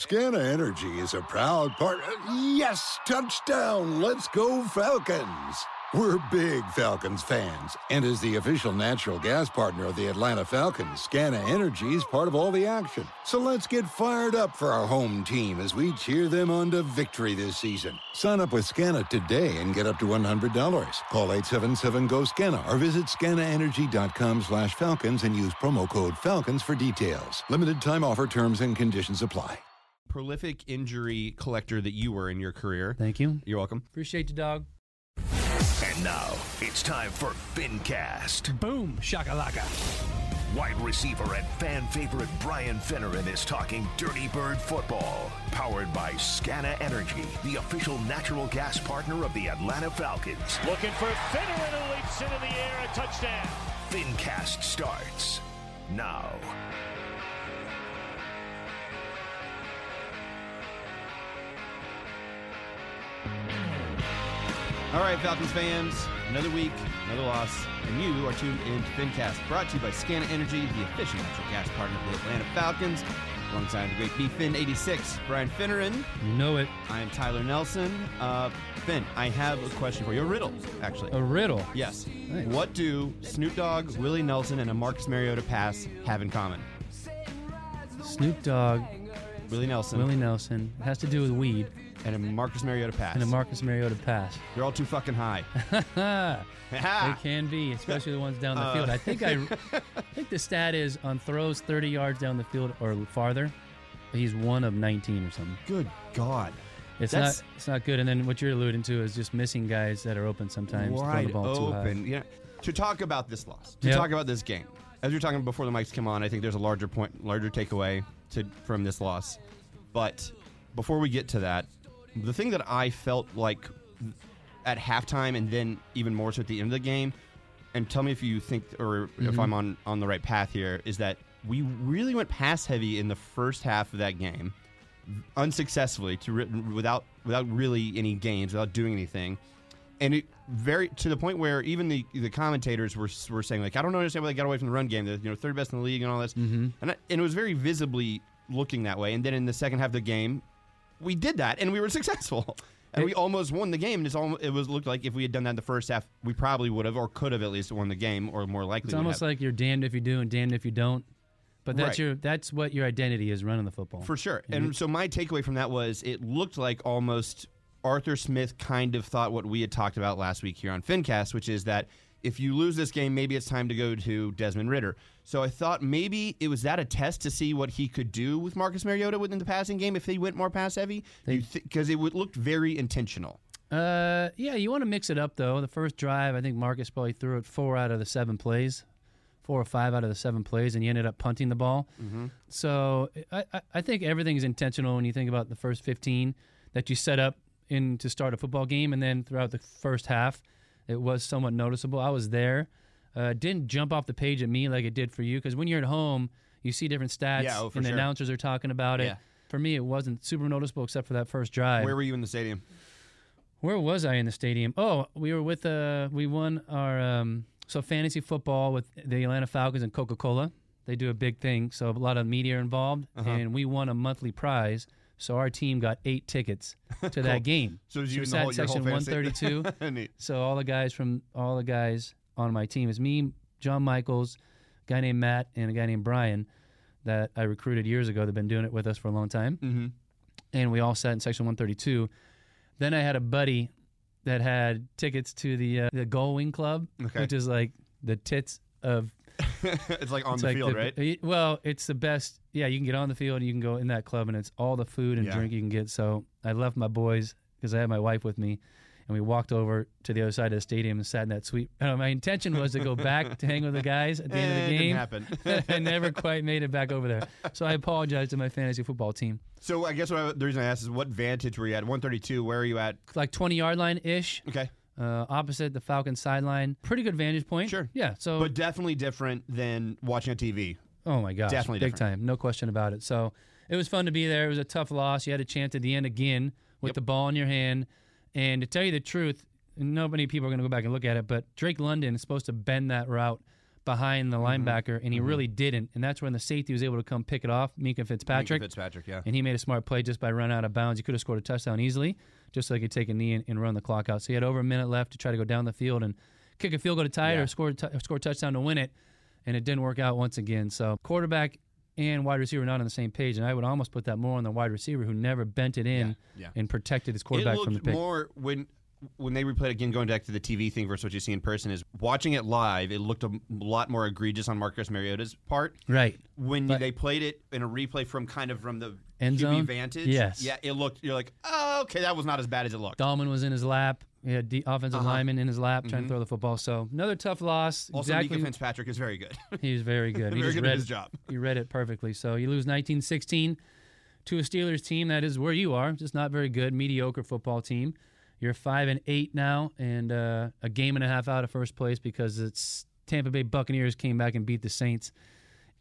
Scana Energy is a proud partner. Yes, touchdown! Let's go Falcons! We're big Falcons fans, and as the official natural gas partner of the Atlanta Falcons, Scana Energy is part of all the action. So let's get fired up for our home team as we cheer them on to victory this season. Sign up with Scana today and get up to $100. Call 877-GO-SCANA or visit scanaenergy.com slash falcons and use promo code FALCONS for details. Limited time offer terms and conditions apply. Prolific injury collector that you were in your career. Thank you. You're welcome. Appreciate you, dog. And now it's time for FinCast. Boom, shakalaka. Wide receiver and fan favorite Brian Finneran is talking Dirty Bird football. Powered by Scana Energy, the official natural gas partner of the Atlanta Falcons. Looking for Finneran who leaps into the air, a touchdown. FinCast starts now. All right, Falcons fans, another week, another loss, and you are tuned in to FinCast, brought to you by Scana Energy, the official natural gas partner of the Atlanta Falcons. Alongside the great B Fin 86, Brian Finneran. You know it. I am Tyler Nelson. Uh, Finn, I have a question for you. A riddle, actually. A riddle. Yes. Nice. What do Snoop Dogg, Willie Nelson, and a Marcus Mariota pass have in common? Snoop Dogg, Willie Nelson Willie Nelson. It has to do with weed and a Marcus Mariota pass. and a Marcus Mariota pass. They're all too fucking high. they can be, especially the ones down the Uh. field. I think I, I think the stat is on throws 30 yards down the field or farther, he's one of 19 or something. Good God. It's That's- not it's not good. And then what you're alluding to is just missing guys that are open sometimes. Wide the ball too high. open. Yeah. To talk about this loss, to Yep. talk about this game, as you're talking before the mics come on, I think there's a larger point, larger takeaway to from this loss. But before we get to that, the thing that I felt like at halftime and then even more so at the end of the game, and tell me if you think or if Mm-hmm. I'm on on the right path here, is that we really went pass heavy in the first half of that game, unsuccessfully to ri- without without really any gains, without doing anything and it very to the point where even the the commentators were were saying like I don't understand why they got away from the run game. The you know third best in the league and all this, mm-hmm. and I, and it was very visibly looking that way. And then in the second half of the game, we did that and we were successful. And we almost won the game. And it's almost, it was looked like if we had done that in the first half, we probably would have or could have at least won the game or more likely. It's almost have. like you're damned if you do and damned if you don't. But that's Right. your that's what your identity is running the football. For sure. And so my takeaway from that was it looked like almost Arthur Smith kind of thought what we had talked about last week here on FinCast, which is that if you lose this game, maybe it's time to go to Desmond Ridder. So I thought maybe it was that a test to see what he could do with Marcus Mariota within the passing game if they went more pass heavy? Because it would looked very intentional. Uh, yeah, you want to mix it up though. The first drive, I think Marcus probably threw it four out of the seven plays, four or five out of the seven plays, and he ended up punting the ball. So I, I, I think everything is intentional when you think about the first 15 that you set up in to start a football game, and then throughout the first half, it was somewhat noticeable. I was there. Uh, didn't jump off the page at me like it did for you because when you're at home, you see different stats, Yeah, oh, and the sure. announcers are talking about it. Yeah. For me, it wasn't super noticeable except for that first drive. Where were you in the stadium? Where was I in the stadium? Oh, we were with uh we won our um so fantasy football with the Atlanta Falcons and Coca-Cola. They do a big thing, so a lot of media are involved Uh-huh. and we won a monthly prize. So our team got 8 tickets to that game. So you sat whole- your whole section 132. So all the guys from all the guys on my team is me, John Michaels, a guy named Matt and a guy named Brian that I recruited years ago. They've been doing it with us for a long time Mm-hmm. and we all sat in section 132. Then I had a buddy that had tickets to the uh, the Gullwing Club, Okay. which is like the tits of it's like on it's the like field, right? Well, it's the best. Yeah, you can get on the field, and you can go in that club, and it's all the food and Yeah. drink you can get. So I left my boys because I had my wife with me, and we walked over to the other side of the stadium and sat in that suite. Uh, my intention was to go back to hang with the guys at the end of Eh, the it didn't game. happen. I never quite made it back over there, so I apologize to my fantasy football team. So I guess what I, the reason I asked is what vantage were you at? 132. Where are you at? Like 20 yard line ish. Okay. Uh, opposite the Falcons sideline. Pretty good vantage point. Sure. Yeah. So, But definitely different than watching on TV. oh my gosh, definitely big different. time, no question about it. So it was fun to be there. It was a tough loss. You had a chance at the end again with Yep. the ball in your hand, and to tell you the truth, not many people are going to go back and look at it, but Drake London is supposed to bend that route behind the Mm-hmm. linebacker, and he really didn't. And that's when the safety was able to come pick it off, Minkah Fitzpatrick. Minkah Fitzpatrick, yeah. And he made a smart play just by running out of bounds. He could have scored a touchdown easily, just so he could take a knee and, and run the clock out. So he had over a minute left to try to go down the field and kick a field goal to tie it Yeah. or score, a t- score a touchdown to win it. And it didn't work out once again. So quarterback and wide receiver not on the same page. And I would almost put that more on the wide receiver who never bent it in Yeah, yeah. and protected his quarterback it from the looked pick. more when when they replayed again, going back to the TV thing versus what you see in person, is watching it live. It looked a lot more egregious on Marcus Mariota's part. right. When But- they played it in a replay from kind of from the End QB zone? vantage, Yes. yeah, it looked. You're like, oh, okay, that was not as bad as it looked. Dalman was in his lap. He had the offensive Uh-huh. lineman in his lap trying to throw the football. So another tough loss. Also, exactly. Mika Fitzpatrick is very good. He was very good. he Very just good at read, his job. He read it perfectly. So you lose 19-16 to a Steelers team that is where you are, just not very good, mediocre football team. You're five and eight now, and uh, a game and a half out of first place because it's Tampa Bay Buccaneers came back and beat the Saints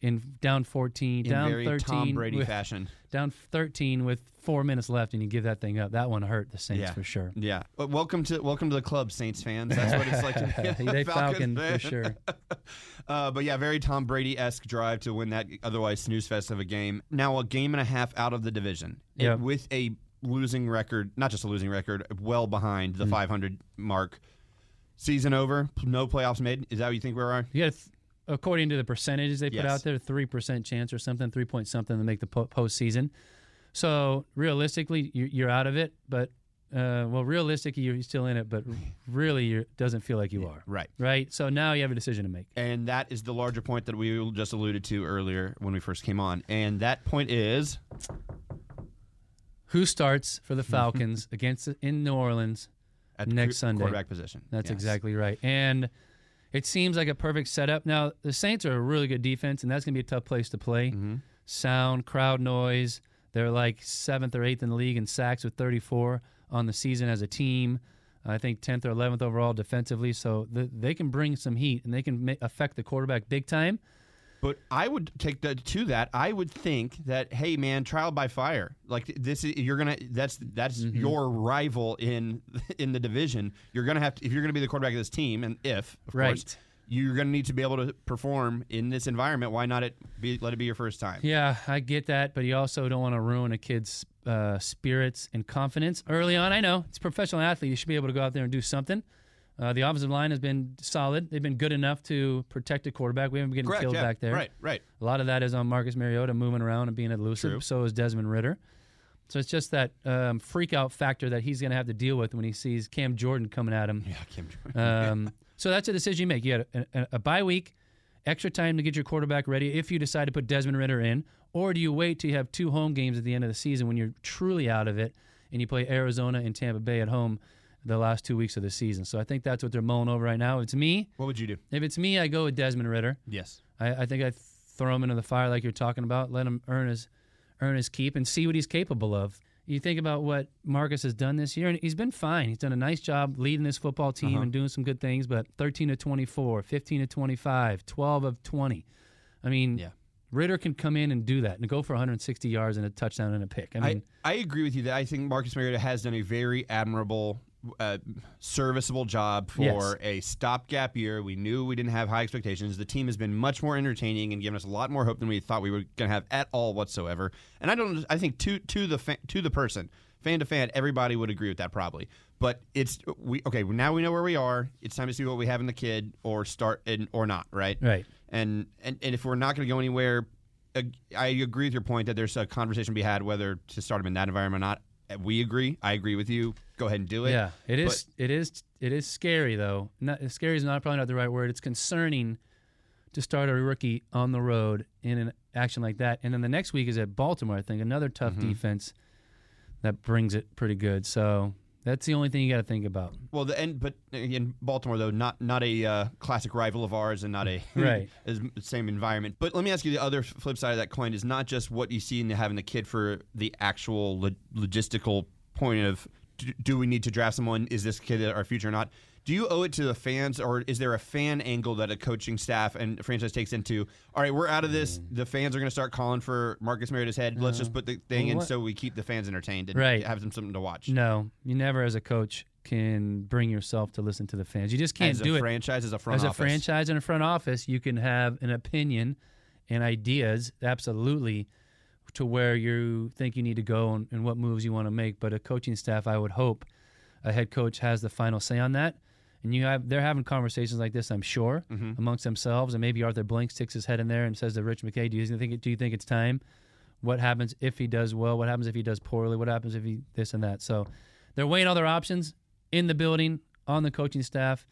in down 14, in down very 13, Tom Brady with, fashion. down 13 with four minutes left, and you give that thing up. That one hurt the Saints Yeah. for sure. Yeah, but welcome to welcome to the club, Saints fans. That's what it's like to be a they Falcon for sure. Uh, but yeah, very Tom Brady esque drive to win that otherwise snooze fest of a game. Now a game and a half out of the division, Yeah. with a losing record, not just a losing record, well behind Mm. the 500 mark. Season over, no playoffs made. Is that what you think we are? You got, th- according to the percentages they put Yes. out there, three percent chance or something, three point something to make the po- postseason. So realistically, you- you're out of it. But uh, well, realistically, you're you're still in it. But really, it doesn't feel like you are. Right. Right. So now you have a decision to make. And that is the larger point that we just alluded to earlier when we first came on. And that point is Who starts for the Falcons against in New Orleans? at the Next qu- Sunday. quarterback position. That's Yes. exactly right. And it seems like a perfect setup. Now, the Saints are a really good defense, and that's going to be a tough place to play. Mm-hmm. Sound, crowd noise. They're like seventh or eighth in the league in sacks with 34 on the season as a team. I think 10th or 11th overall defensively. So the, they can bring some heat and they can ma- affect the quarterback big time. But I would take that to that. I would think that hey, man, trial by fire. Like this is you're gonna. That's that's Mm-hmm. your rival in in the division. You're gonna have to if you're gonna be the quarterback of this team, and if of Right. course you're gonna need to be able to perform in this environment. Why not it be let it be your first time? Yeah, I get that, but you also don't want to ruin a kid's uh, spirits and confidence early on. I know it's a professional athlete; you should be able to go out there and do something. Uh, the offensive line has been solid; they've been good enough to protect a quarterback. We haven't been getting Correct. killed yeah. back there. Right. Right. A lot of that is on Marcus Mariota moving around and being elusive. True. So is Desmond Ridder. So it's just that um, freak out factor that he's going to have to deal with when he sees Cam Jordan coming at him. Yeah. Kim Jordan. Um, so that's a decision you make. You had a, a, a bye week, extra time to get your quarterback ready if you decide to put Desmond Ridder in, or do you wait till you have two home games at the end of the season when you're truly out of it and you play Arizona and Tampa Bay at home the last two weeks of the season? So I think that's what they're mulling over right now. If it's me, what would you do? if it's me, I go with Desmond Ridder. Yes. I, I think I throw him into the fire like you're talking about. Let him earn his earn his keep and see what he's capable of. You think about what Marcus has done this year, and he's been fine. He's done a nice job leading this football team Uh-huh. and doing some good things. But 13 to 24, 15 to 25, 12 of 20. I mean, Yeah. Ridder can come in and do that and go for 160 yards and a touchdown and a pick. I mean, I, I agree with you that I think Marcus Mariota has done a very admirable, uh, serviceable job for Yes. a stopgap year. We knew we didn't have high expectations. The team has been much more entertaining and given us a lot more hope than we thought we were going to have at all whatsoever. And I don't. I think to to the fa- to the person, fan to fan, everybody would agree with that probably. But it's we okay. Now we know where we are. It's time to see what we have in the kid, or start in, or not. Right. right. And and, and if we're not going to go anywhere, I agree with your point that there's a conversation to be had whether to start him in that environment or not. We agree. I agree with you. Go ahead and do it. Yeah, it is. it is. It is scary though. Not, scary is not probably not the right word. It's concerning to start a rookie on the road in an action like that, and then the next week is at Baltimore. I think another tough Mm-hmm. defense that brings it pretty good. So that's the only thing you got to think about. Well, the end, but in Baltimore though, not not a uh, classic rival of ours, and not a Right. same environment. But let me ask you: the other flip side of that coin is not just what you see in having the kid for the actual lo- logistical point of do, do we need to draft someone? Is this kid our future or not? Do you owe it to the fans, or is there a fan angle that a coaching staff and franchise takes into? All right, we're out of this. The fans are going to start calling for Marcus Mariota's head. Let's just uh-huh. put the thing Well, in so we keep the fans entertained and Right. have them something to watch. No, you never, as a coach, can bring yourself to listen to the fans. You just can't as do a it franchise, as a front as a franchise and a front office. You can have an opinion and ideas, absolutely, to where you think you need to go and, and what moves you want to make. But a coaching staff, I would hope, a head coach has the final say on that. And you have they're having conversations like this, I'm sure, Mm-hmm. amongst themselves. And maybe Arthur Blank sticks his head in there and says to Rich McKay, "Do you think do you think it's time? What happens if he does well? What happens if he does poorly? What happens if he this and that?" So they're weighing all their options in the building on the coaching staff,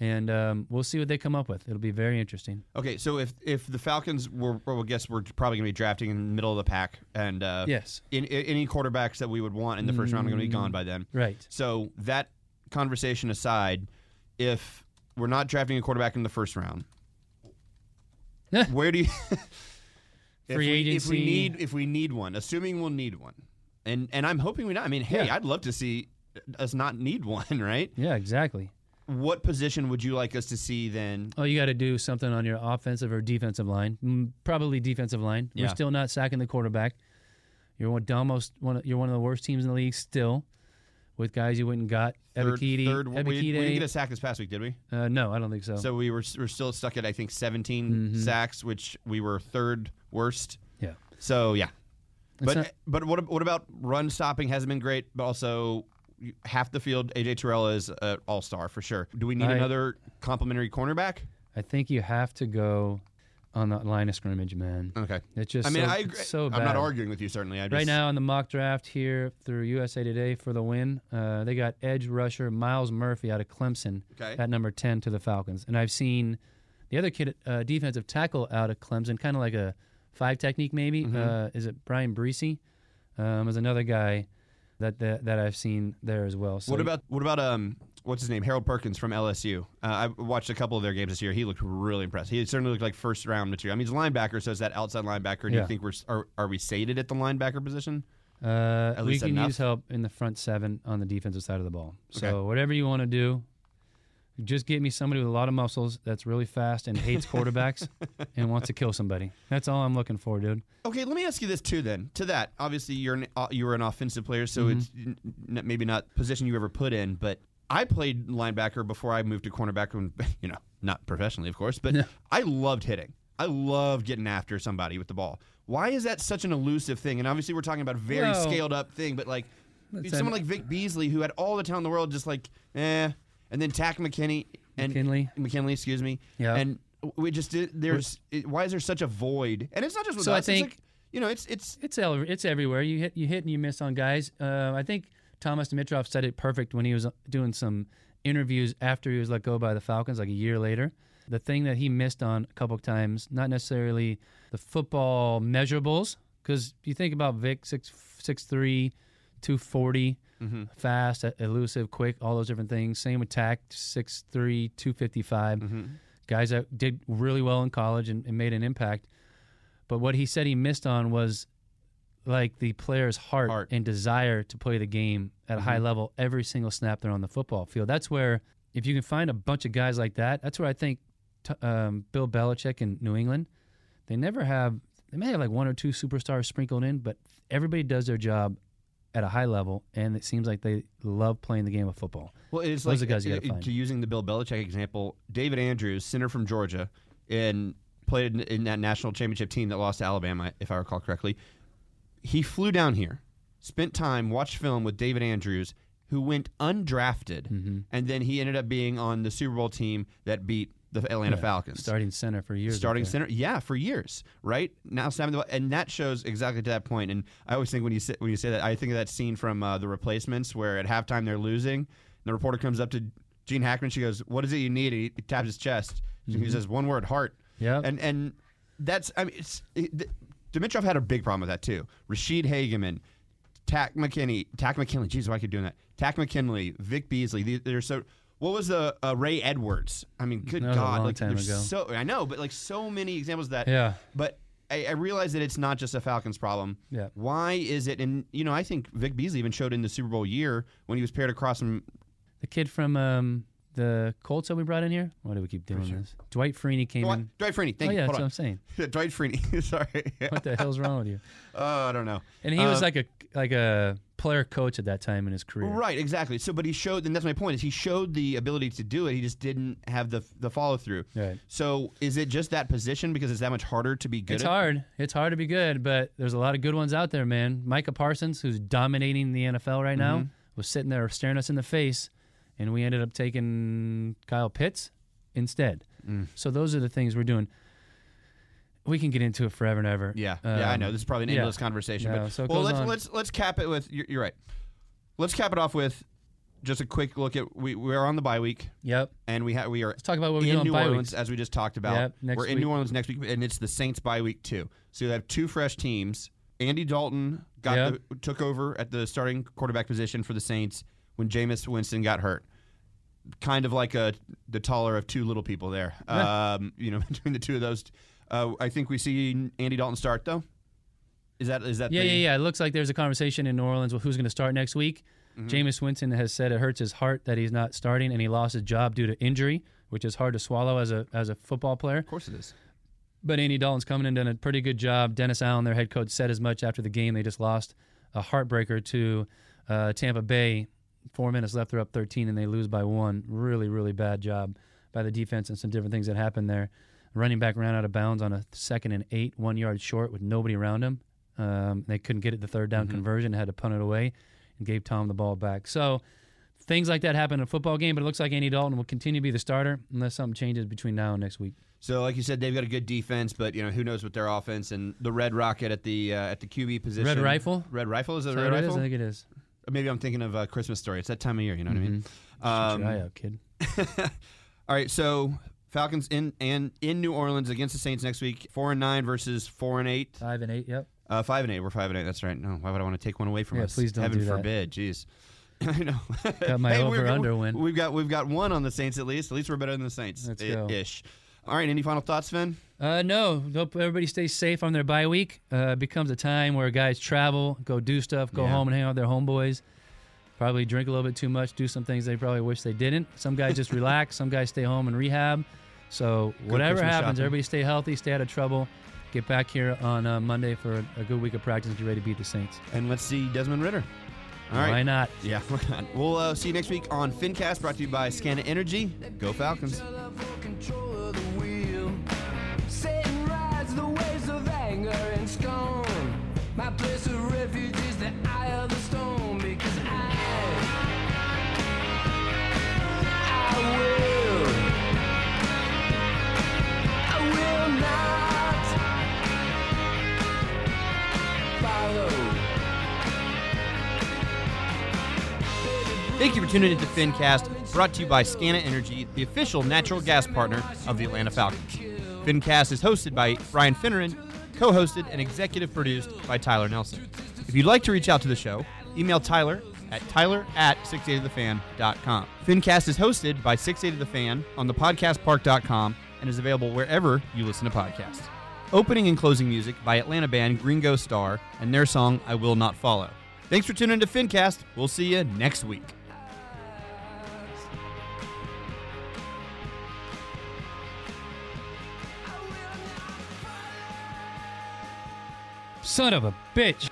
and um, we'll see what they come up with. It'll be very interesting. Okay, so if if the Falcons were, well, I guess we're probably going to be drafting in the middle of the pack, and uh, Yes. in, in- any quarterbacks that we would want in the first round are going to be gone by then. Right. So that conversation aside, if we're not drafting a quarterback in the first round, where do you? if Free we, If we need, if we need one, assuming we'll need one, and and I'm hoping we not. I mean, hey, Yeah. I'd love to see us not need one, right? Yeah, exactly. What position would you like us to see then? Oh, you got to do something on your offensive or defensive line. Mm, Probably defensive line. Yeah. We're still not sacking the quarterback. You're one, almost one. Of, you're one of the worst teams in the league still, with guys you went and got. Third, Ebiketie. third we, we didn't get a sack this past week, did we? uh, no, I don't think so. So we were we're still stuck at I think 17 Mm-hmm. sacks, which we were third worst. yeah. So yeah, but not- but what what about run stopping? Hasn't been great, but also half the field. AJ Terrell is an all star for sure. Do we need I- another complimentary cornerback? I think you have to go on the line of scrimmage, man. Okay. It's just I mean, so, I agree. so I'm not arguing with you. Certainly, I just, Right now in the mock draft here through USA Today for the win, uh, they got edge rusher Myles Murphy out of Clemson Okay. at number 10 to the Falcons. And I've seen the other kid, uh, defensive tackle out of Clemson, kind of like a five technique maybe. Mm-hmm. Uh, is it Bryan Bresee? Um, is another guy that, that that I've seen there as well. So What about what about um what's his name Harold Perkins from LSU? Uh, I watched a couple of their games this year. He looked really impressed. He certainly looked like first round material. I mean, he's a linebacker, so is that outside linebacker? Do you think we're are, are we sated at the linebacker position? Uh, we least can enough? use help in the front seven on the defensive side of the ball. So Okay. whatever you want to do, just get me somebody with a lot of muscles that's really fast and hates quarterbacks and wants to kill somebody. That's all I'm looking for, dude. Okay, let me ask you this too. Then to that, obviously you're an, uh, you were an offensive player, so Mm-hmm. it's n- maybe not position you ever put in. But I played linebacker before I moved to cornerback. When you know, not professionally, of course, but I loved hitting. I loved getting after somebody with the ball. Why is that such an elusive thing? And obviously, we're talking about a very Well, scaled up thing, but like That's someone an- like Vic Beasley, who had all the talent in the world, just like eh, and then Takk McKinney and McKinley. McKinley, excuse me, Yeah. and we just did. There's it, why is there such a void? And it's not just with So I us. it's think- like, you know, it's it's It's el- it's everywhere. You hit you hit and you miss on guys. Uh, I think Thomas Dimitroff said it perfect when he was doing some interviews after he was let go by the Falcons, like a year later. The thing that he missed on a couple of times, not necessarily the football measurables, because you think about Vic six six three, two forty, mm-hmm. fast, elusive, quick, all those different things. Same with Takk, 6'3", 255. Mm-hmm. Guys that did really well in college and, and made an impact. But what he said he missed on was like the player's heart, Heart. and desire to play the game at a high mm-hmm. level every single snap they're on the football field. That's where, if you can find a bunch of guys like that, that's where I think t- um, Bill Belichick in New England, they never have, they may have like one or two superstars sprinkled in, but everybody does their job at a high level, and it seems like they love playing the game of football. Well, it's Those like guys you uh, find. to using the Bill Belichick example. David Andrews, center from Georgia, and played in, in that national championship team that lost to Alabama, if I recall correctly. He flew down here, spent time, watched film with David Andrews, who went undrafted, Mm-hmm. and then he ended up being on the Super Bowl team that beat the Atlanta Falcons. Starting center for years. starting center yeah for years right now ball and that shows exactly to that point. and i always think when you say, when you say that i think of that scene from uh, the replacements where at halftime they're losing and the reporter comes up to gene hackman she goes what is it you need he, he taps his chest Mm-hmm. he says one word heart Yeah, and and that's i mean it's it, th- Dimitroff had a big problem with that too. Ra'Shede Hageman, Takk McKinney, Takk McKinley. Jeez, why I could doing that? Takk McKinley, Vic Beasley. They're so. What was the uh, Ray Edwards? I mean, good That was a God, long like time there's ago. so I know, but like so many examples of that. Yeah. But I, I realize that it's not just a Falcons problem. Yeah. Why is it? And you know, I think Vic Beasley even showed in the Super Bowl year when he was paired across from. The kid from um, the Colts that we brought in here. Why do we keep doing this? Dwight Freeney came Dwight, in. Dwight Freeney. Thank oh you. yeah, Hold that's what. I'm saying. Dwight Freeney. Sorry. What the hell's wrong with you? Oh, I don't know. And he was Uh, like a like a player coach at that time in his career. Right, exactly. So, but he showed, and that's my point. Is he showed the ability to do it? He just didn't have the the follow through. Right. So, is it just that position because it's that much harder to be good? It's at? hard. It's hard to be good, but there's a lot of good ones out there, man. Micah Parsons, who's dominating the NFL right now, Mm-hmm. was sitting there staring us in the face, and we ended up taking Kyle Pitts instead. Mm. So those are the things we're doing. We can get into it forever and ever. Yeah, yeah, I know. Um, This is probably an yeah. endless conversation, No, but so well, let's on. let's let's cap it with. You're, you're right. Let's cap it off with just a quick look at we we're on the bye week Yep. and we ha- we are Let's talk about what we in do on New Orleans weeks. as we just talked about. Yep, next we're in week. New Orleans next week, and it's the Saints bye week too. So you have two fresh teams. Andy Dalton got Yep. the, took over at the starting quarterback position for the Saints when Jameis Winston got hurt. Kind of like a the taller of two little people there. Um, you know, between the two of those, uh, I think we see Andy Dalton start though. Is that is that Yeah, the, yeah, yeah. It looks like there's a conversation in New Orleans with who's going to start next week. Mm-hmm. Jameis Winston has said it hurts his heart that he's not starting, and he lost his job due to injury, which is hard to swallow as a as a football player. Of course it is. But Andy Dalton's coming in and done a pretty good job. Dennis Allen, their head coach, said as much after the game. They just lost a heartbreaker to uh, Tampa Bay. Four minutes left, they're up 13, and they lose by one. Really, really bad job by the defense and some different things that happened there. Running back ran out of bounds on a second and eight, one yard short with nobody around him. Um, they couldn't get it the third down conversion, had to punt it away, and gave Tom the ball back. So things like that happen in a football game, but it looks like Andy Dalton will continue to be the starter unless something changes between now and next week. So, like you said, they've got a good defense, but you know who knows what their offense and the Red Rocket at the uh, at the QB position. Red Rifle? Red Rifle is it Is a that Red it is? Rifle? I think it is. Or maybe I'm thinking of a Christmas story. It's that time of year. You know what I mean? Shoot Um, your eye out, kid. all right, so Falcons in and in New Orleans against the Saints next week. Four and nine versus four and eight. Five and eight. Yep. Uh, five and eight. We're five and eight. That's right. No, why would I want to take one away from Yeah, us? please don't Heaven do that. forbid. Jeez. I know. Got my Hey, over-under win. We've got we've got one on the Saints at least. At least we're better than the Saints. Let's I- go. Ish. All right. Any final thoughts, Finn? Uh, no. Hope everybody stays safe on their bye week. Uh, becomes a time where guys travel, go do stuff, go Yeah. home and hang out with their homeboys. Probably drink a little bit too much, do some things they probably wish they didn't. Some guys just relax. Some guys stay home and rehab. So whatever happens, shopping. everybody stay healthy, stay out of trouble. Get back here on uh, Monday for a, a good week of practice and get ready to beat the Saints. And let's see Desmond Ridder. All right. Why not? Yeah, why not? We'll uh, see you next week on FinCast, brought to you by Scana Energy. Go Falcons. control of the Thank you for tuning into FinCast, brought to you by Scana Energy, the official natural gas partner of the Atlanta Falcons. FinCast is hosted by Brian Finneran, co hosted and executive produced by Tyler Nelson. If you'd like to reach out to the show, email Tyler at tyler at 680thefan.com. FinCast is hosted by 680thefan on the podcastpark.com and is available wherever you listen to podcasts. Opening and closing music by Atlanta band Gringo Star and their song I Will Not Follow. Thanks for tuning into FinCast. We'll see you next week. Son of a bitch.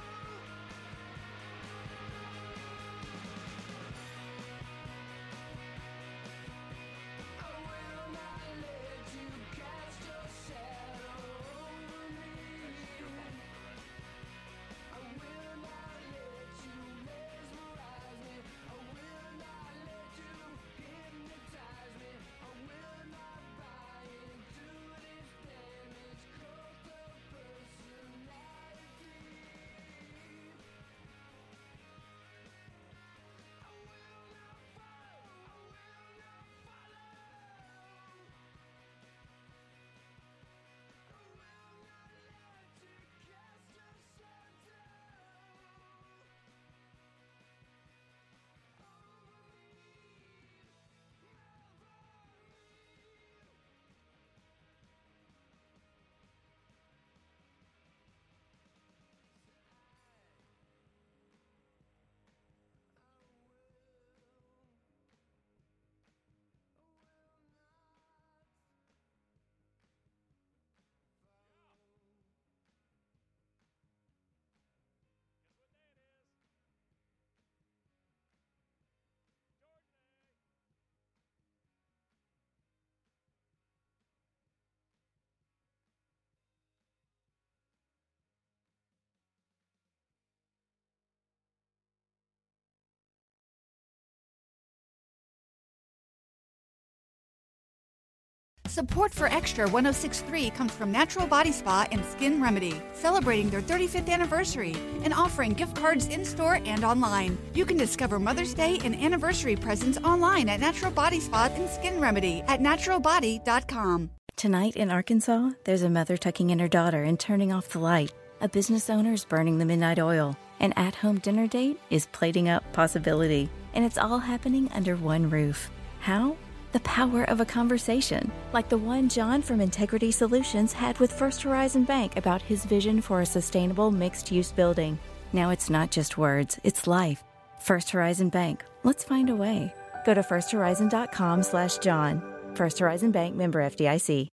Support for Extra 1063 comes from Natural Body Spa and Skin Remedy, celebrating their 35th anniversary and offering gift cards in store and online. You can discover Mother's Day and anniversary presents online at Natural Body Spa and Skin Remedy at naturalbody.com. Tonight in Arkansas, there's a mother tucking in her daughter and turning off the light. A business owner is burning the midnight oil. An at home dinner date is plating up possibility. And it's all happening under one roof. How? The power of a conversation, like the one John from Integrity Solutions had with First Horizon Bank about his vision for a sustainable mixed use building. Now it's not just words, it's life. First Horizon Bank. Let's find a way. Go to firsthorizon.com slash John. First Horizon Bank member FDIC.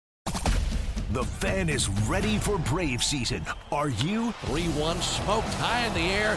The fan is ready for Brave season. Are you? 3 1 smoked high in the air,